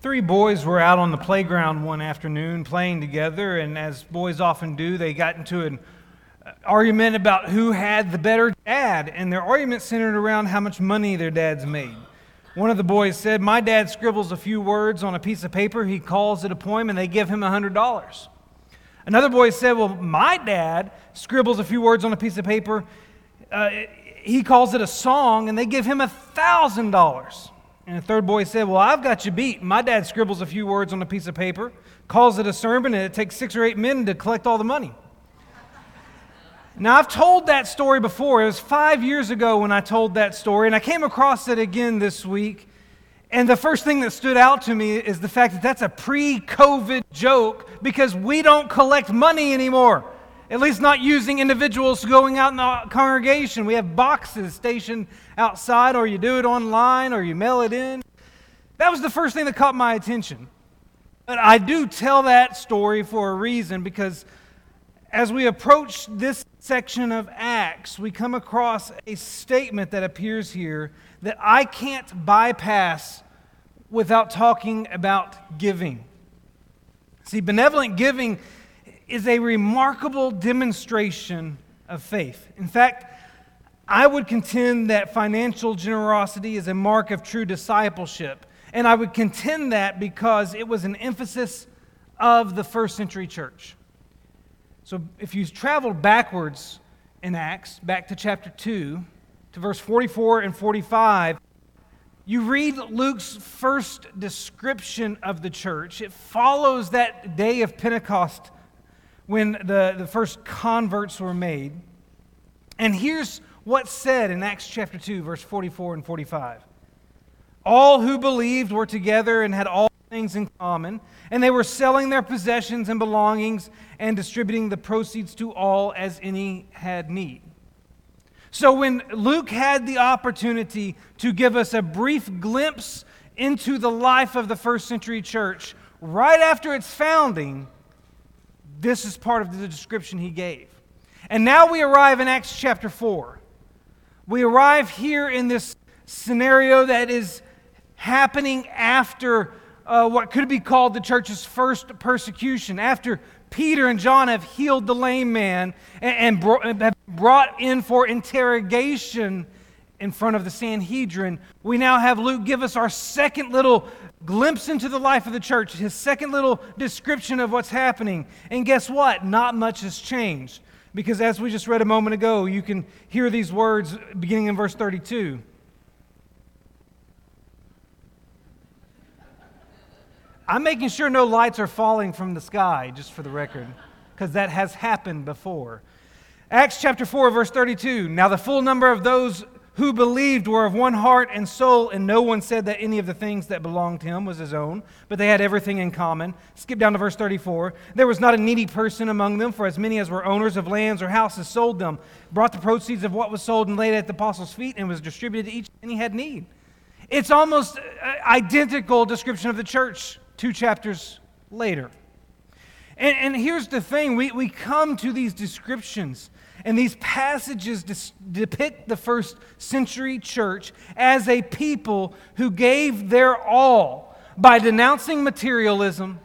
Three boys were out on the playground one afternoon playing together, and as boys often do, they got into an argument about who had the better dad, and their argument centered around how much money their dads made. One of the boys said, My dad scribbles a few words on a piece of paper, he calls it a poem, and they give him $100. Another boy said, Well, my dad scribbles a few words on a piece of paper, uh, he calls it a song, and they give him $1,000. And the third boy said, Well, I've got you beat. My dad scribbles a few words on a piece of paper, calls it a sermon, and it takes six or eight men to collect all the money. Now, I've told that story before. It was five years ago when I told that story, and I came across it again this week. And the first thing that stood out to me is the fact that that's a pre COVID joke because we don't collect money anymore. At least not using individuals going out in the congregation. We have boxes stationed outside, or you do it online, or you mail it in. That was the first thing that caught my attention. But I do tell that story for a reason because as we approach this section of Acts, we come across a statement that appears here that I can't bypass without talking about giving. See, benevolent giving is a remarkable demonstration of faith. In fact, I would contend that financial generosity is a mark of true discipleship. And I would contend that because it was an emphasis of the first century church. So if you travel backwards in Acts, back to chapter 2, to verse 44 and 45, you read Luke's first description of the church. It follows that day of Pentecost when the, the first converts were made. And here's what's said in Acts chapter 2, verse 44 and 45. All who believed were together and had all things in common, and they were selling their possessions and belongings and distributing the proceeds to all as any had need. So when Luke had the opportunity to give us a brief glimpse into the life of the first century church, right after its founding, this is part of the description he gave. And now we arrive in Acts chapter 4. We arrive here in this scenario that is happening after uh, what could be called the church's first persecution, after Peter and John have healed the lame man and, and bro- have brought in for interrogation in front of the Sanhedrin. We now have Luke give us our second little glimpse into the life of the church, his second little description of what's happening. And guess what? Not much has changed. Because as we just read a moment ago, you can hear these words beginning in verse 32. I'm making sure no lights are falling from the sky, just for the record, because that has happened before. Acts chapter 4, verse 32. Now, the full number of those who believed were of one heart and soul, and no one said that any of the things that belonged to him was his own, but they had everything in common. Skip down to verse 34. There was not a needy person among them, for as many as were owners of lands or houses sold them, brought the proceeds of what was sold and laid at the apostles' feet, and was distributed to each and he had need. It's almost identical description of the church two chapters later. And, and here's the thing we, we come to these descriptions and these passages depict the first century church as a people who gave their all by denouncing materialism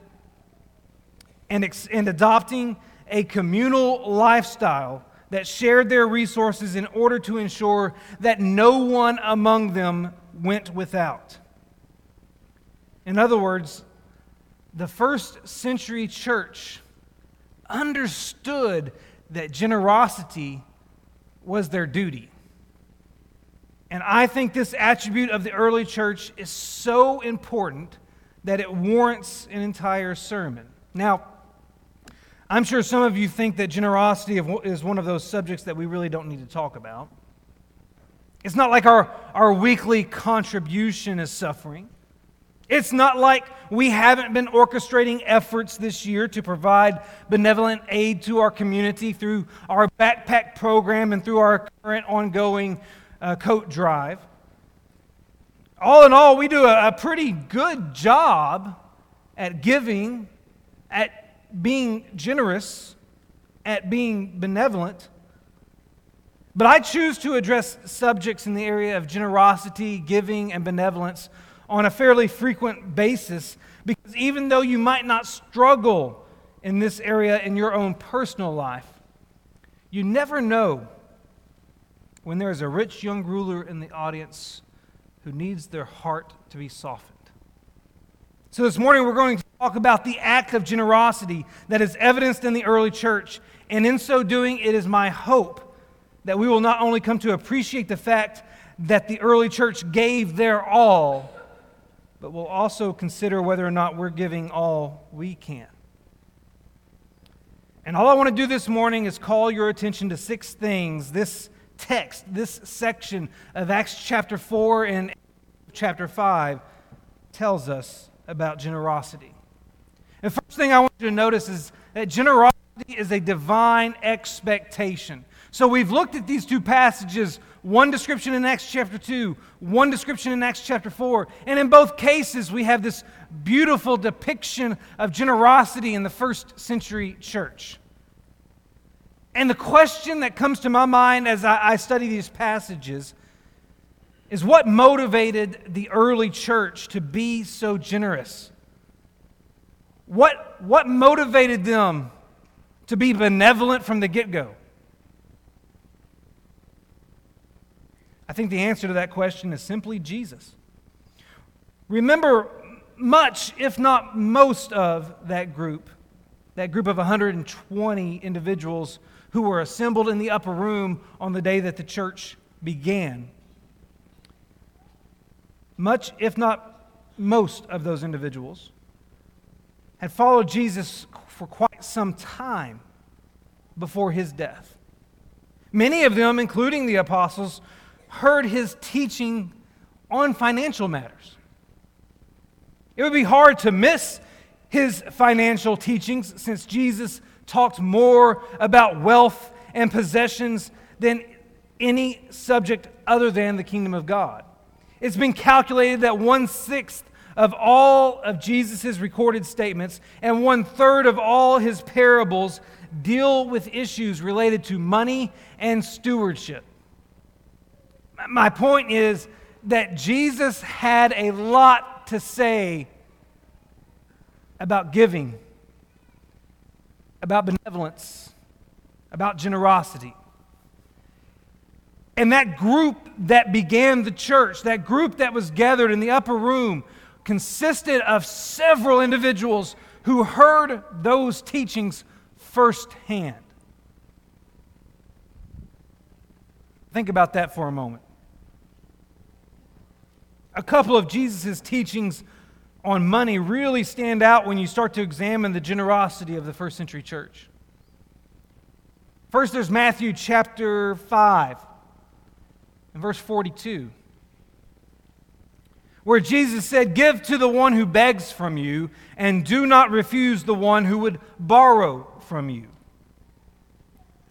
and, ex- and adopting a communal lifestyle that shared their resources in order to ensure that no one among them went without. In other words, the first century church understood that generosity was their duty. And I think this attribute of the early church is so important that it warrants an entire sermon. Now, I'm sure some of you think that generosity is one of those subjects that we really don't need to talk about. It's not like our, our weekly contribution is suffering. It's not like we haven't been orchestrating efforts this year to provide benevolent aid to our community through our backpack program and through our current ongoing uh, coat drive. All in all, we do a, a pretty good job at giving, at being generous, at being benevolent. But I choose to address subjects in the area of generosity, giving, and benevolence on a fairly frequent basis because even though you might not struggle in this area in your own personal life, you never know when there is a rich young ruler in the audience who needs their heart to be softened. So, this morning we're going to talk about the act of generosity that is evidenced in the early church. And in so doing, it is my hope that we will not only come to appreciate the fact that the early church gave their all, but we'll also consider whether or not we're giving all we can. And all I want to do this morning is call your attention to six things this text, this section of Acts chapter 4 and chapter 5 tells us about generosity. The first thing I want you to notice is that generosity is a divine expectation. So we've looked at these two passages one description in Acts chapter 2, one description in Acts chapter 4. And in both cases, we have this beautiful depiction of generosity in the first century church. And the question that comes to my mind as I, I study these passages is what motivated the early church to be so generous? What, what motivated them to be benevolent from the get go? I think the answer to that question is simply Jesus. Remember, much, if not most, of that group, that group of 120 individuals who were assembled in the upper room on the day that the church began. Much, if not most, of those individuals had followed Jesus for quite some time before his death. Many of them, including the apostles, heard his teaching on financial matters. It would be hard to miss his financial teachings since Jesus talked more about wealth and possessions than any subject other than the kingdom of God. It's been calculated that one sixth of all of Jesus' recorded statements and one third of all his parables deal with issues related to money and stewardship. My point is that Jesus had a lot to say about giving, about benevolence, about generosity. And that group that began the church, that group that was gathered in the upper room, consisted of several individuals who heard those teachings firsthand. Think about that for a moment a couple of Jesus' teachings on money really stand out when you start to examine the generosity of the first century church. First, there's Matthew chapter 5 and verse 42, where Jesus said, Give to the one who begs from you, and do not refuse the one who would borrow from you.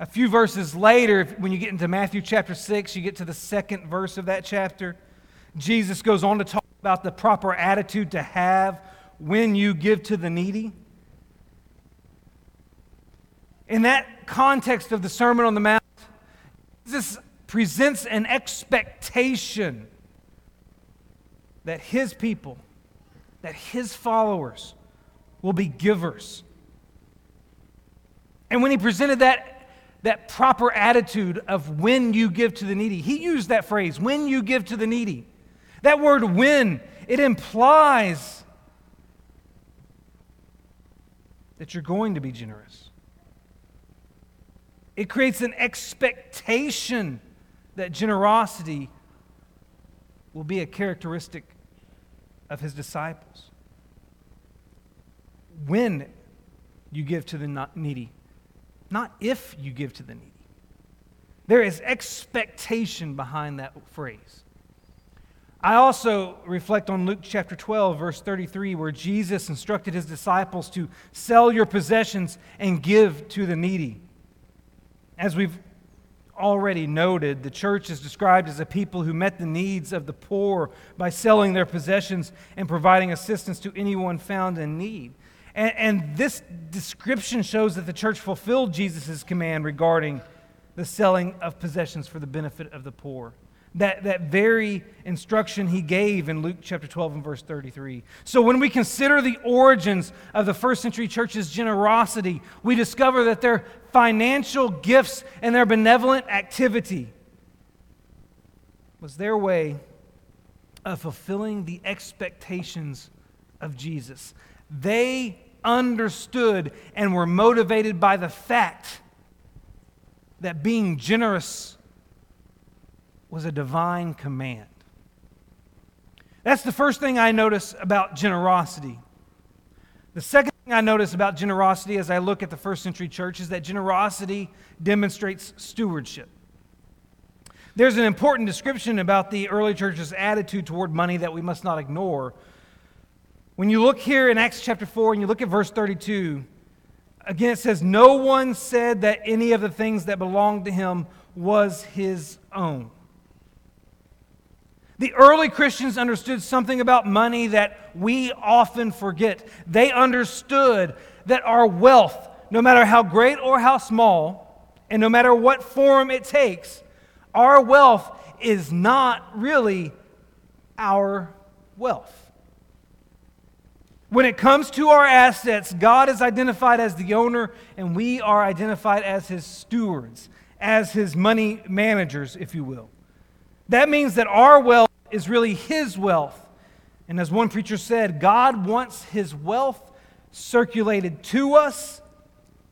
A few verses later, when you get into Matthew chapter 6, you get to the second verse of that chapter. Jesus goes on to talk about the proper attitude to have when you give to the needy. In that context of the Sermon on the Mount, Jesus presents an expectation that his people, that his followers will be givers. And when he presented that, that proper attitude of when you give to the needy, he used that phrase, when you give to the needy. That word when, it implies that you're going to be generous. It creates an expectation that generosity will be a characteristic of his disciples. When you give to the needy, not if you give to the needy. There is expectation behind that phrase. I also reflect on Luke chapter 12, verse 33, where Jesus instructed his disciples to sell your possessions and give to the needy. As we've already noted, the church is described as a people who met the needs of the poor by selling their possessions and providing assistance to anyone found in need. And, and this description shows that the church fulfilled Jesus' command regarding the selling of possessions for the benefit of the poor. That, that very instruction he gave in Luke chapter 12 and verse 33. So, when we consider the origins of the first century church's generosity, we discover that their financial gifts and their benevolent activity was their way of fulfilling the expectations of Jesus. They understood and were motivated by the fact that being generous was a divine command. That's the first thing I notice about generosity. The second thing I notice about generosity as I look at the first century church is that generosity demonstrates stewardship. There's an important description about the early church's attitude toward money that we must not ignore. When you look here in Acts chapter 4 and you look at verse 32, again it says, No one said that any of the things that belonged to him was his own. The early Christians understood something about money that we often forget. They understood that our wealth, no matter how great or how small, and no matter what form it takes, our wealth is not really our wealth. When it comes to our assets, God is identified as the owner, and we are identified as his stewards, as his money managers, if you will. That means that our wealth is really His wealth. And as one preacher said, God wants His wealth circulated to us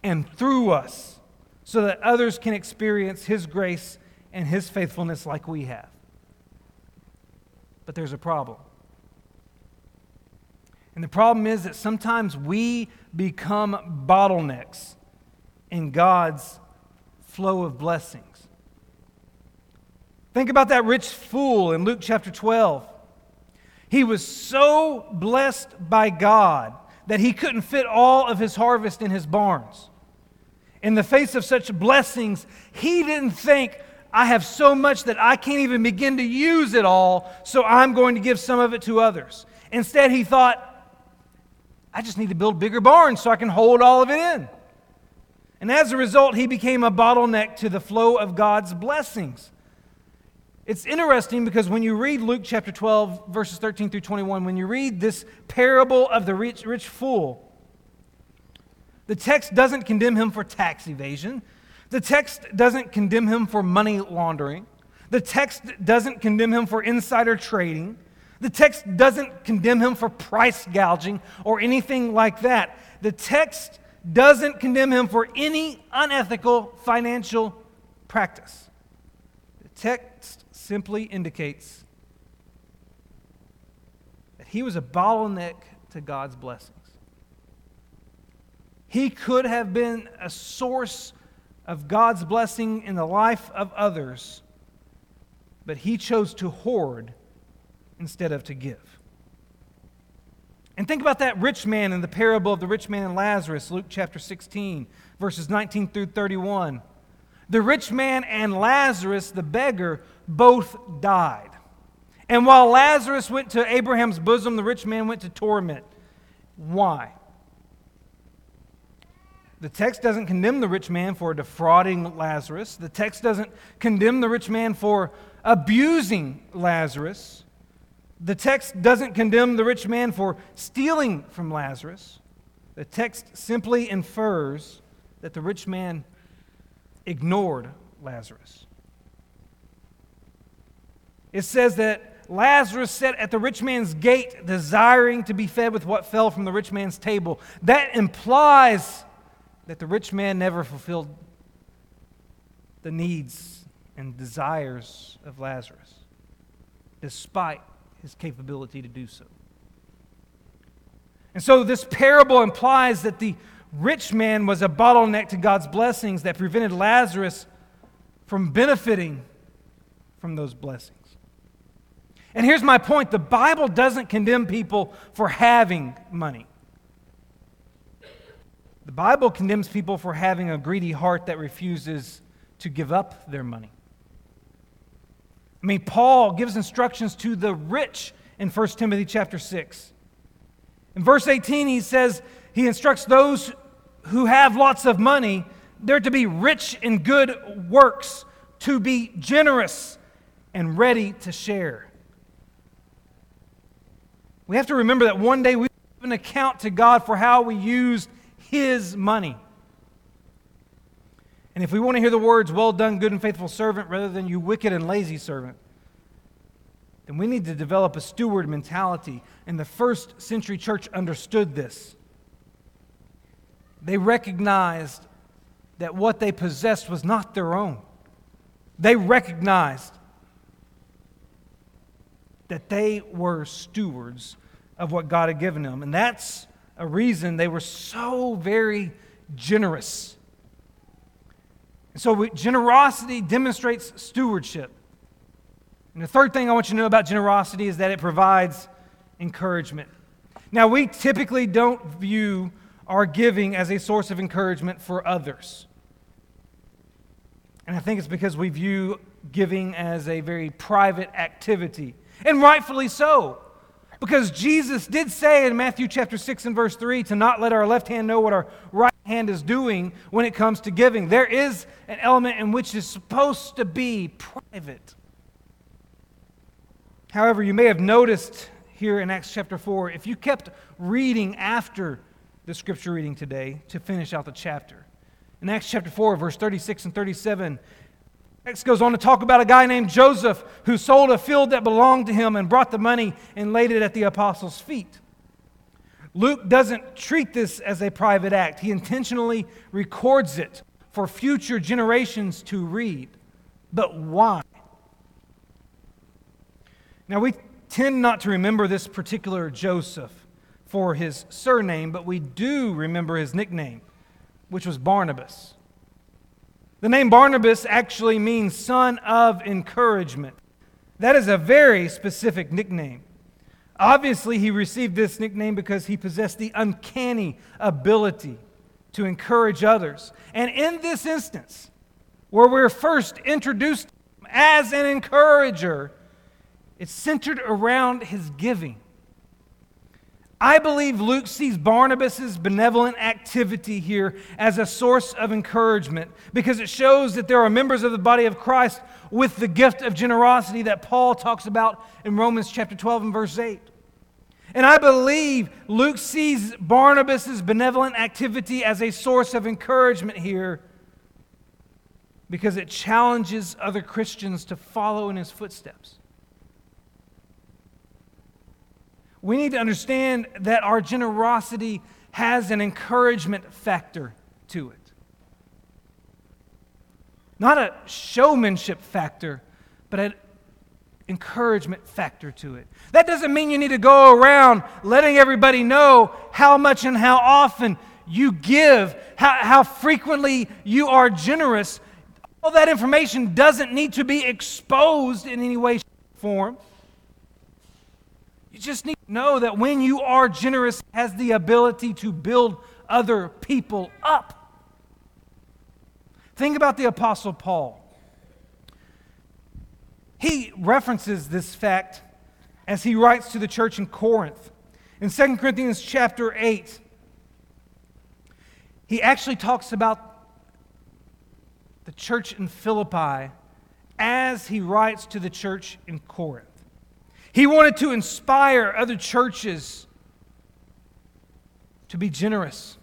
and through us so that others can experience His grace and His faithfulness like we have. But there's a problem. And the problem is that sometimes we become bottlenecks in God's flow of blessings. Think about that rich fool in Luke chapter 12. He was so blessed by God that he couldn't fit all of his harvest in his barns. In the face of such blessings, he didn't think, I have so much that I can't even begin to use it all, so I'm going to give some of it to others. Instead, he thought, I just need to build bigger barns so I can hold all of it in. And as a result, he became a bottleneck to the flow of God's blessings. It's interesting because when you read Luke chapter 12, verses 13 through 21, when you read this parable of the rich, rich fool, the text doesn't condemn him for tax evasion. The text doesn't condemn him for money laundering. The text doesn't condemn him for insider trading. The text doesn't condemn him for price gouging or anything like that. The text doesn't condemn him for any unethical financial practice. The text simply indicates that he was a bottleneck to God's blessings. He could have been a source of God's blessing in the life of others, but he chose to hoard instead of to give. And think about that rich man in the parable of the rich man and Lazarus, Luke chapter 16, verses 19 through 31. The rich man and Lazarus, the beggar, both died. And while Lazarus went to Abraham's bosom, the rich man went to torment. Why? The text doesn't condemn the rich man for defrauding Lazarus. The text doesn't condemn the rich man for abusing Lazarus. The text doesn't condemn the rich man for stealing from Lazarus. The text simply infers that the rich man ignored Lazarus. It says that Lazarus sat at the rich man's gate, desiring to be fed with what fell from the rich man's table. That implies that the rich man never fulfilled the needs and desires of Lazarus, despite his capability to do so. And so, this parable implies that the rich man was a bottleneck to God's blessings that prevented Lazarus from benefiting from those blessings. And here's my point the Bible doesn't condemn people for having money. The Bible condemns people for having a greedy heart that refuses to give up their money. I mean, Paul gives instructions to the rich in 1 Timothy chapter 6. In verse 18, he says, he instructs those who have lots of money, they're to be rich in good works, to be generous and ready to share. We have to remember that one day we give an account to God for how we used His money. And if we want to hear the words, well done, good and faithful servant, rather than you wicked and lazy servant, then we need to develop a steward mentality. And the first century church understood this. They recognized that what they possessed was not their own. They recognized that they were stewards of what God had given them. And that's a reason they were so very generous. So, generosity demonstrates stewardship. And the third thing I want you to know about generosity is that it provides encouragement. Now, we typically don't view our giving as a source of encouragement for others. And I think it's because we view giving as a very private activity, and rightfully so. Because Jesus did say in Matthew chapter 6 and verse 3 to not let our left hand know what our right hand is doing when it comes to giving. There is an element in which is supposed to be private. However, you may have noticed here in Acts chapter 4, if you kept reading after the scripture reading today to finish out the chapter, in Acts chapter 4, verse 36 and 37, Acts goes on to talk about a guy named Joseph who sold a field that belonged to him and brought the money and laid it at the apostles' feet. Luke doesn't treat this as a private act, he intentionally records it for future generations to read. But why? Now, we tend not to remember this particular Joseph for his surname, but we do remember his nickname, which was Barnabas. The name Barnabas actually means son of encouragement. That is a very specific nickname. Obviously, he received this nickname because he possessed the uncanny ability to encourage others. And in this instance, where we're first introduced as an encourager, it's centered around his giving. I believe Luke sees Barnabas' benevolent activity here as a source of encouragement because it shows that there are members of the body of Christ with the gift of generosity that Paul talks about in Romans chapter 12 and verse 8. And I believe Luke sees Barnabas' benevolent activity as a source of encouragement here because it challenges other Christians to follow in his footsteps. We need to understand that our generosity has an encouragement factor to it. Not a showmanship factor, but an encouragement factor to it. That doesn't mean you need to go around letting everybody know how much and how often you give, how, how frequently you are generous. All that information doesn't need to be exposed in any way, form. Just need to know that when you are generous, has the ability to build other people up. Think about the Apostle Paul. He references this fact as he writes to the church in Corinth. In 2 Corinthians chapter 8, he actually talks about the church in Philippi as he writes to the church in Corinth. He wanted to inspire other churches to be generous.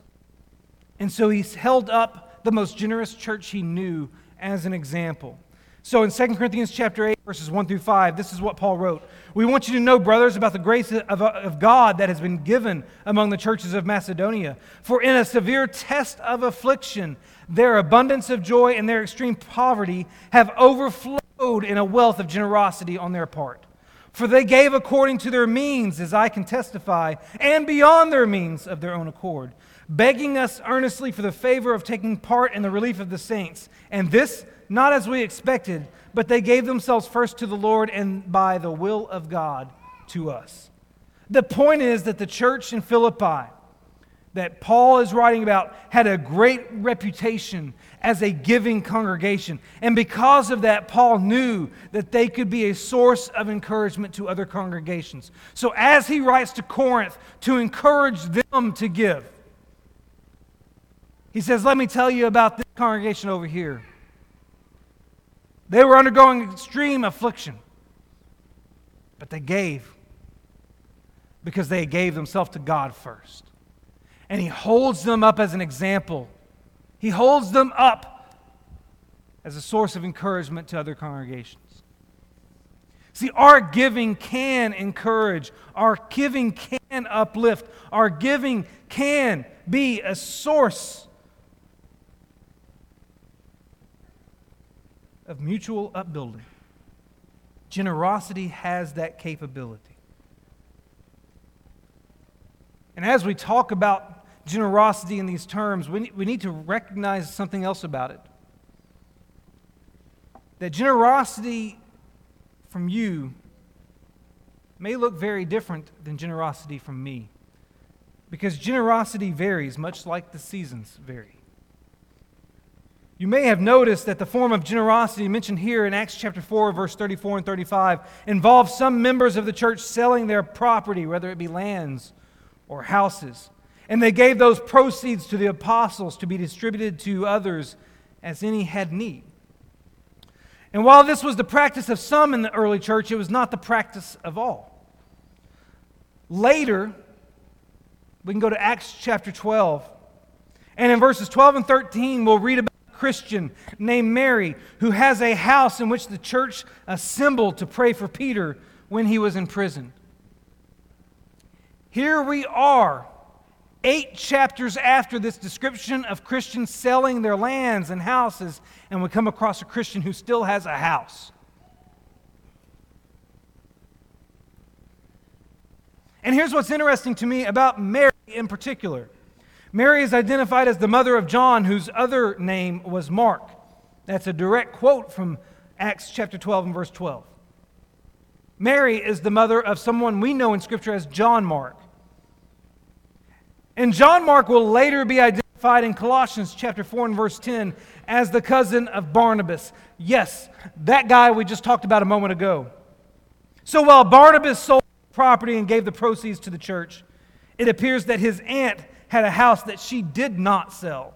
And so he held up the most generous church he knew as an example. So in 2 Corinthians chapter 8, verses 1 through 5, this is what Paul wrote. We want you to know, brothers, about the grace of, of God that has been given among the churches of Macedonia. For in a severe test of affliction, their abundance of joy and their extreme poverty have overflowed in a wealth of generosity on their part. For they gave according to their means, as I can testify, and beyond their means of their own accord, begging us earnestly for the favor of taking part in the relief of the saints. And this, not as we expected, but they gave themselves first to the Lord and by the will of God to us. The point is that the church in Philippi, that Paul is writing about had a great reputation as a giving congregation. And because of that, Paul knew that they could be a source of encouragement to other congregations. So as he writes to Corinth to encourage them to give, he says, Let me tell you about this congregation over here. They were undergoing extreme affliction. But they gave because they gave themselves to God first. And He holds them up as an example. He holds them up as a source of encouragement to other congregations. See, our giving can encourage, our giving can uplift, our giving can be a source of mutual upbuilding. Generosity has that capability. And as we talk about generosity in these terms, we, we need to recognize something else about it. That generosity from you may look very different than generosity from me. Because generosity varies, much like the seasons vary. You may have noticed that the form of generosity mentioned here in Acts chapter 4, verse 34 and 35, involves some members of the church selling their property, whether it be lands or houses. And they gave those proceeds to the apostles to be distributed to others as any had need. And while this was the practice of some in the early church, it was not the practice of all. Later, we can go to Acts chapter 12. And in verses 12 and 13, we'll read about a Christian named Mary who has a house in which the church assembled to pray for Peter when he was in prison. Here we are, eight chapters after this description of Christians selling their lands and houses, and we come across a Christian who still has a house. And here's what's interesting to me about Mary in particular. Mary is identified as the mother of John, whose other name was Mark. That's a direct quote from Acts chapter 12 and verse 12. Mary is the mother of someone we know in Scripture as John Mark. And John Mark will later be identified in Colossians chapter 4 and verse 10 as the cousin of Barnabas. Yes, that guy we just talked about a moment ago. So while Barnabas sold property and gave the proceeds to the church, it appears that his aunt had a house that she did not sell.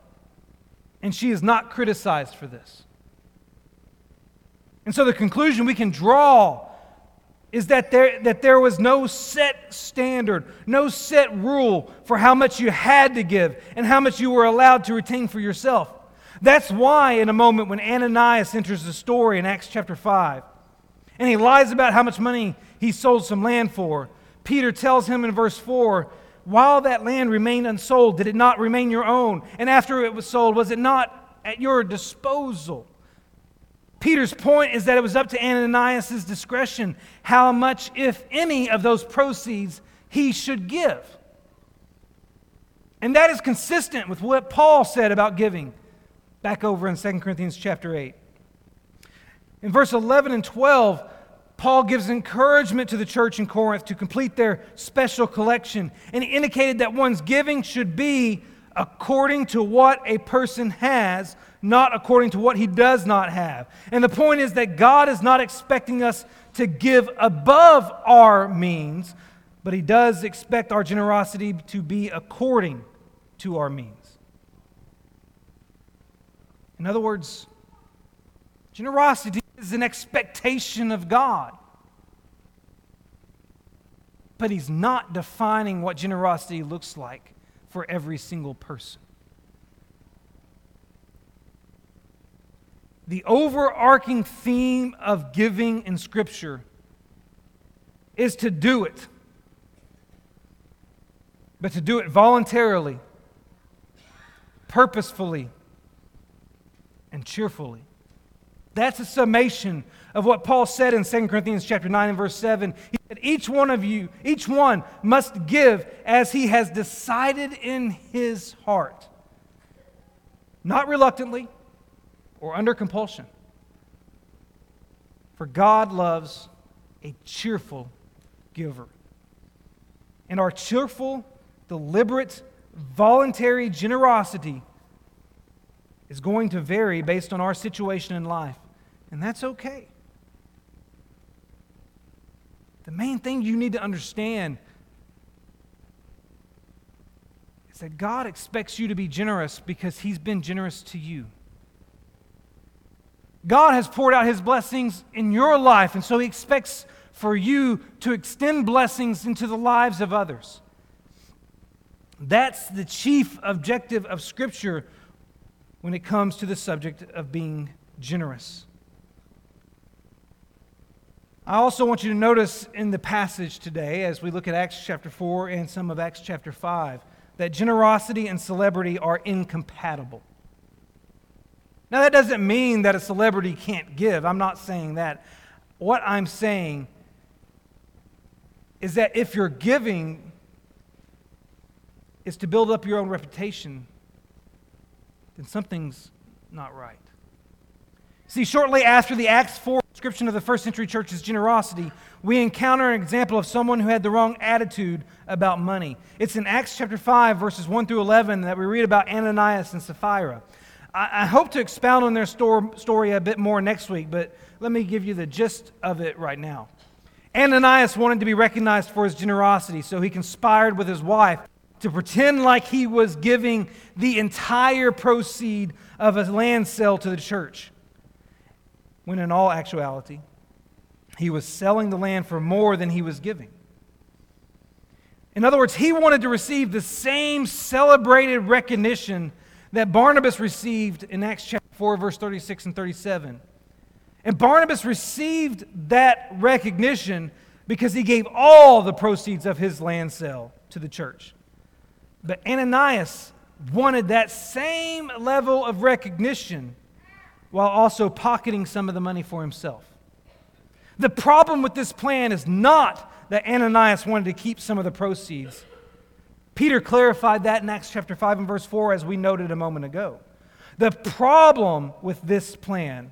And she is not criticized for this. And so the conclusion we can draw is that there, that there was no set standard, no set rule for how much you had to give and how much you were allowed to retain for yourself. That's why, in a moment, when Ananias enters the story in Acts chapter 5, and he lies about how much money he sold some land for, Peter tells him in verse 4 while that land remained unsold, did it not remain your own? And after it was sold, was it not at your disposal? Peter's point is that it was up to Ananias' discretion how much, if any, of those proceeds he should give. And that is consistent with what Paul said about giving back over in 2 Corinthians chapter 8. In verse 11 and 12, Paul gives encouragement to the church in Corinth to complete their special collection. And he indicated that one's giving should be according to what a person has, not according to what he does not have. And the point is that God is not expecting us to give above our means, but he does expect our generosity to be according to our means. In other words, generosity is an expectation of God. But he's not defining what generosity looks like for every single person. The overarching theme of giving in Scripture is to do it, but to do it voluntarily, purposefully, and cheerfully. That's a summation of what Paul said in 2 Corinthians chapter 9 and verse 7. He said, Each one of you, each one must give as he has decided in his heart, not reluctantly or under compulsion. For God loves a cheerful giver. And our cheerful, deliberate, voluntary generosity is going to vary based on our situation in life. And that's okay. The main thing you need to understand is that God expects you to be generous because He's been generous to you. God has poured out his blessings in your life, and so he expects for you to extend blessings into the lives of others. That's the chief objective of Scripture when it comes to the subject of being generous. I also want you to notice in the passage today, as we look at Acts chapter 4 and some of Acts chapter 5, that generosity and celebrity are incompatible. Now, that doesn't mean that a celebrity can't give. I'm not saying that. What I'm saying is that if you're giving is to build up your own reputation, then something's not right. See, shortly after the Acts 4 description of the first century church's generosity, we encounter an example of someone who had the wrong attitude about money. It's in Acts chapter 5, verses 1 through 11, that we read about Ananias and Sapphira. I, I hope to expound on their story a bit more next week, but let me give you the gist of it right now. Ananias wanted to be recognized for his generosity, so he conspired with his wife to pretend like he was giving the entire proceed of a land sale to the church, when in all actuality, he was selling the land for more than he was giving. In other words, he wanted to receive the same celebrated recognition that Barnabas received in Acts chapter 4, verse 36 and 37. And Barnabas received that recognition because he gave all the proceeds of his land sale to the church. But Ananias wanted that same level of recognition while also pocketing some of the money for himself. The problem with this plan is not that Ananias wanted to keep some of the proceeds. Peter clarified that in Acts chapter 5 and verse 4, as we noted a moment ago. The problem with this plan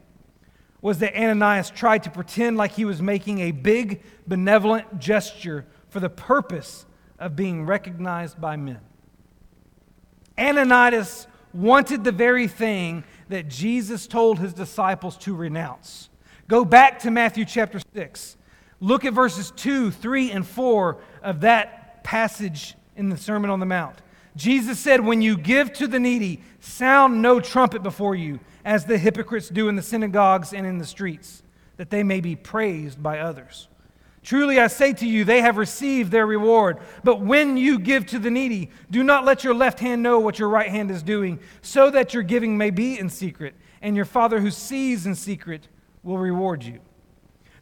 was that Ananias tried to pretend like he was making a big, benevolent gesture for the purpose of being recognized by men. Ananias wanted the very thing that Jesus told his disciples to renounce. Go back to Matthew chapter 6. Look at verses 2, 3, and 4 of that passage in the Sermon on the Mount. Jesus said, When you give to the needy, sound no trumpet before you as the hypocrites do in the synagogues and in the streets, that they may be praised by others. Truly I say to you, they have received their reward. But when you give to the needy, do not let your left hand know what your right hand is doing, so that your giving may be in secret, and your Father who sees in secret will reward you.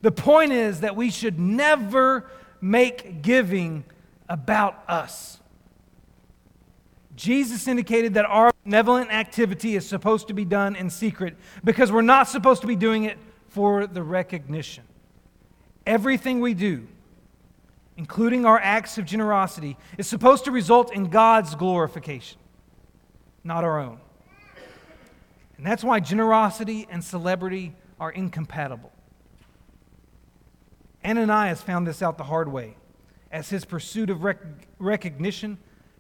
The point is that we should never make giving about us. Jesus indicated that our benevolent activity is supposed to be done in secret because we're not supposed to be doing it for the recognition. Everything we do, including our acts of generosity, is supposed to result in God's glorification, not our own. And that's why generosity and celebrity are incompatible. Ananias found this out the hard way as his pursuit of rec- recognition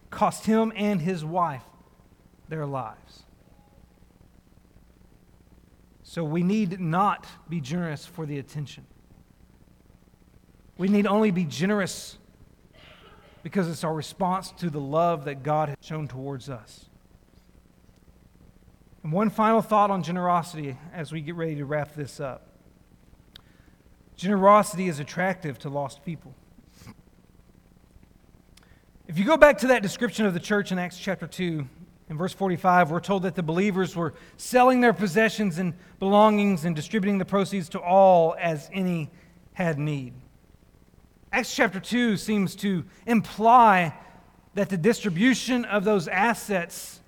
cost him and his wife their lives. So we need not be generous for the attention. We need only be generous because it's our response to the love that God has shown towards us. And one final thought on generosity as we get ready to wrap this up. Generosity is attractive to lost people. If you go back to that description of the church in Acts chapter 2, in verse 45, we're told that the believers were selling their possessions and belongings and distributing the proceeds to all as any had need. Acts chapter 2 seems to imply that the distribution of those assets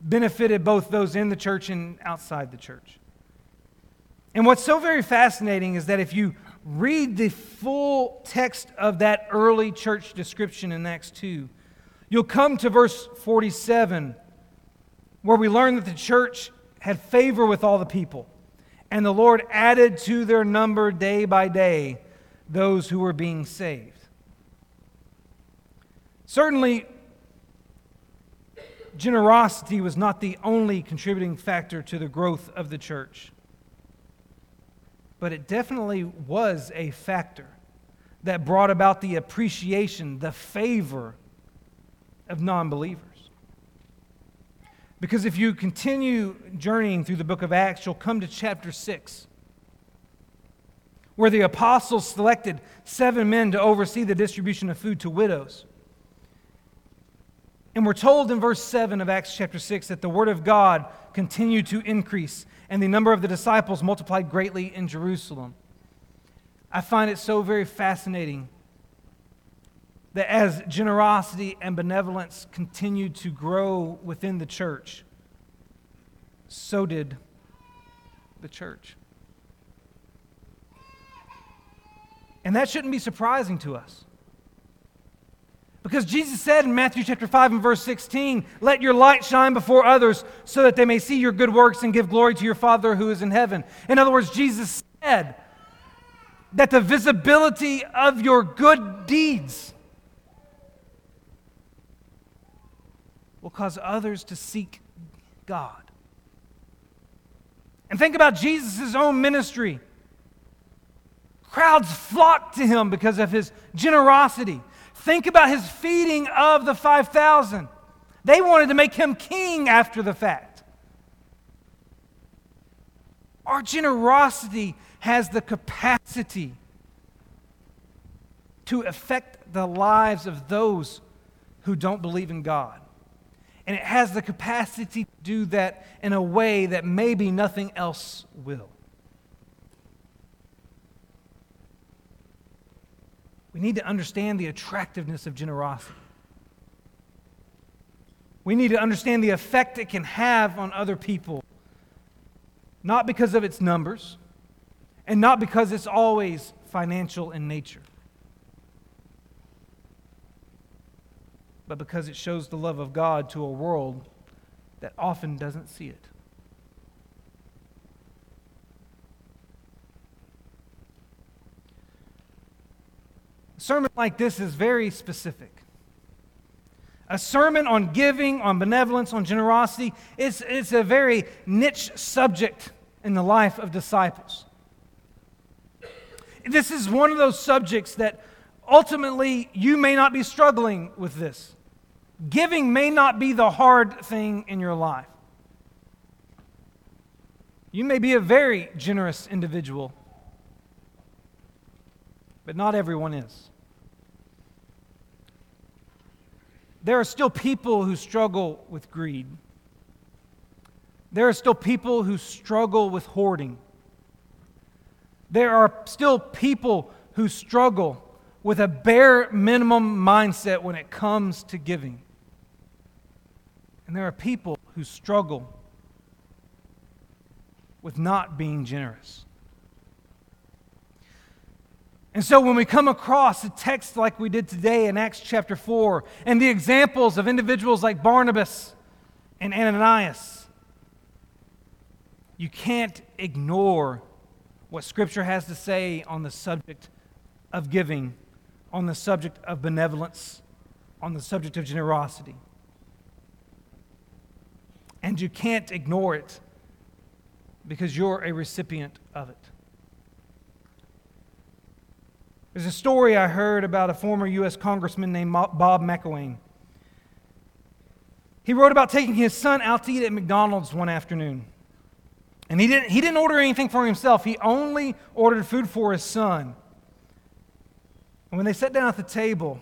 benefited both those in the church and outside the church. And what's so very fascinating is that if you read the full text of that early church description in Acts 2, you'll come to verse 47, where we learn that the church had favor with all the people, and the Lord added to their number day by day those who were being saved. Certainly, generosity was not the only contributing factor to the growth of the church but it definitely was a factor that brought about the appreciation, the favor of non believers. Because if you continue journeying through the book of Acts, you'll come to chapter 6, where the apostles selected seven men to oversee the distribution of food to widows. And we're told in verse 7 of Acts chapter 6 that the word of God continued to increase, and the number of the disciples multiplied greatly in Jerusalem. I find it so very fascinating that as generosity and benevolence continued to grow within the church, so did the church. And that shouldn't be surprising to us. Because Jesus said in Matthew chapter 5 and verse 16, Let your light shine before others so that they may see your good works and give glory to your Father who is in heaven. In other words, Jesus said that the visibility of your good deeds will cause others to seek God. And think about Jesus' own ministry. Crowds flocked to him because of his generosity. Think about his feeding of the 5,000. They wanted to make him king after the fact. Our generosity has the capacity to affect the lives of those who don't believe in God. And it has the capacity to do that in a way that maybe nothing else will. We need to understand the attractiveness of generosity. We need to understand the effect it can have on other people, not because of its numbers, and not because it's always financial in nature. but because it shows the love of God to a world that often doesn't see it. A sermon like this is very specific. A sermon on giving, on benevolence, on generosity, it's, it's a very niche subject in the life of disciples. This is one of those subjects that ultimately you may not be struggling with this. Giving may not be the hard thing in your life. You may be a very generous individual, but not everyone is. There are still people who struggle with greed. There are still people who struggle with hoarding. There are still people who struggle with a bare minimum mindset when it comes to giving. And there are people who struggle with not being generous. And so when we come across a text like we did today in Acts chapter 4, and the examples of individuals like Barnabas and Ananias, you can't ignore what Scripture has to say on the subject of giving, on the subject of benevolence, on the subject of generosity and you can't ignore it because you're a recipient of it. There's a story I heard about a former U.S. congressman named Bob McElwain. He wrote about taking his son out to eat at McDonald's one afternoon. And he didn't, he didn't order anything for himself, he only ordered food for his son. And when they sat down at the table,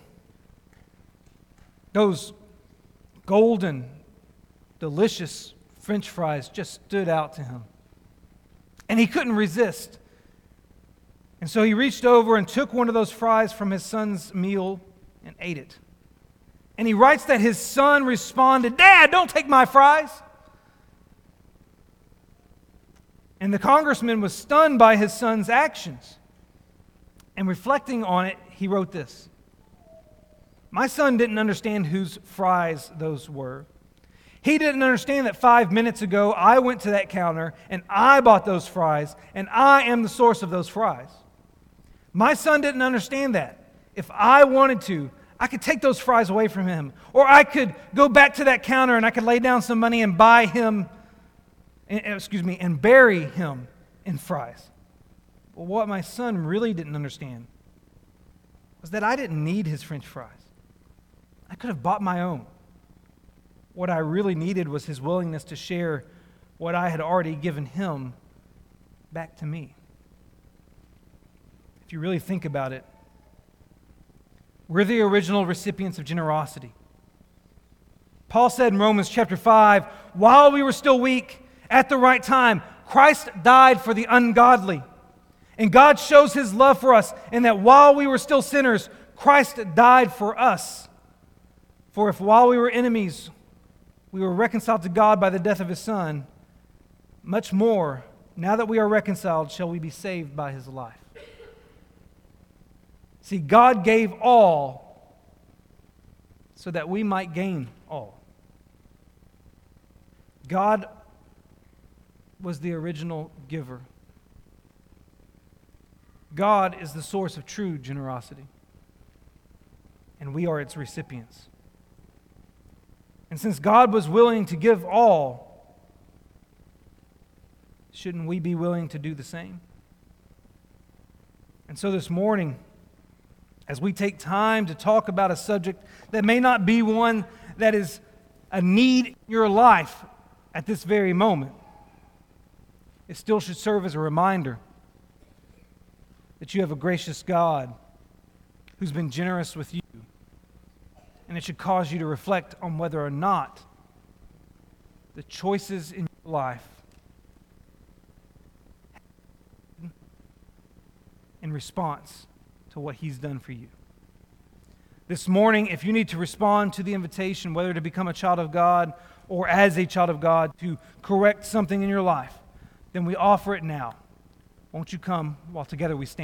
those golden delicious french fries just stood out to him. And he couldn't resist. And so he reached over and took one of those fries from his son's meal and ate it. And he writes that his son responded, Dad, don't take my fries. And the congressman was stunned by his son's actions. And reflecting on it, he wrote this My son didn't understand whose fries those were. He didn't understand that five minutes ago I went to that counter and I bought those fries and I am the source of those fries. My son didn't understand that. If I wanted to, I could take those fries away from him. Or I could go back to that counter and I could lay down some money and buy him, eh, eh, excuse me, and bury him in fries. But what my son really didn't understand was that I didn't need his french fries. I could have bought my own. what I really needed was his willingness to share what I had already given him back to me. If you really think about it, we're the original recipients of generosity. Paul said in Romans chapter 5 while we were still weak, at the right time, Christ died for the ungodly. And God shows his love for us in that while we were still sinners, Christ died for us. For if while we were enemies, we were reconciled to God by the death of his Son, much more, now that we are reconciled, shall we be saved by his life. See, God gave all so that we might gain all. God was the original giver. God is the source of true generosity, and we are its recipients. And since God was willing to give all, shouldn't we be willing to do the same? And so this morning, as we take time to talk about a subject that may not be one that is a need in your life at this very moment, it still should serve as a reminder that you have a gracious God who's been generous with you. And it should cause you to reflect on whether or not the choices in your life in response to what He's done for you. This morning, if you need to respond to the invitation, whether to become a child of God or as a child of God, to correct something in your life, then we offer it now. Won't you come while together we stand?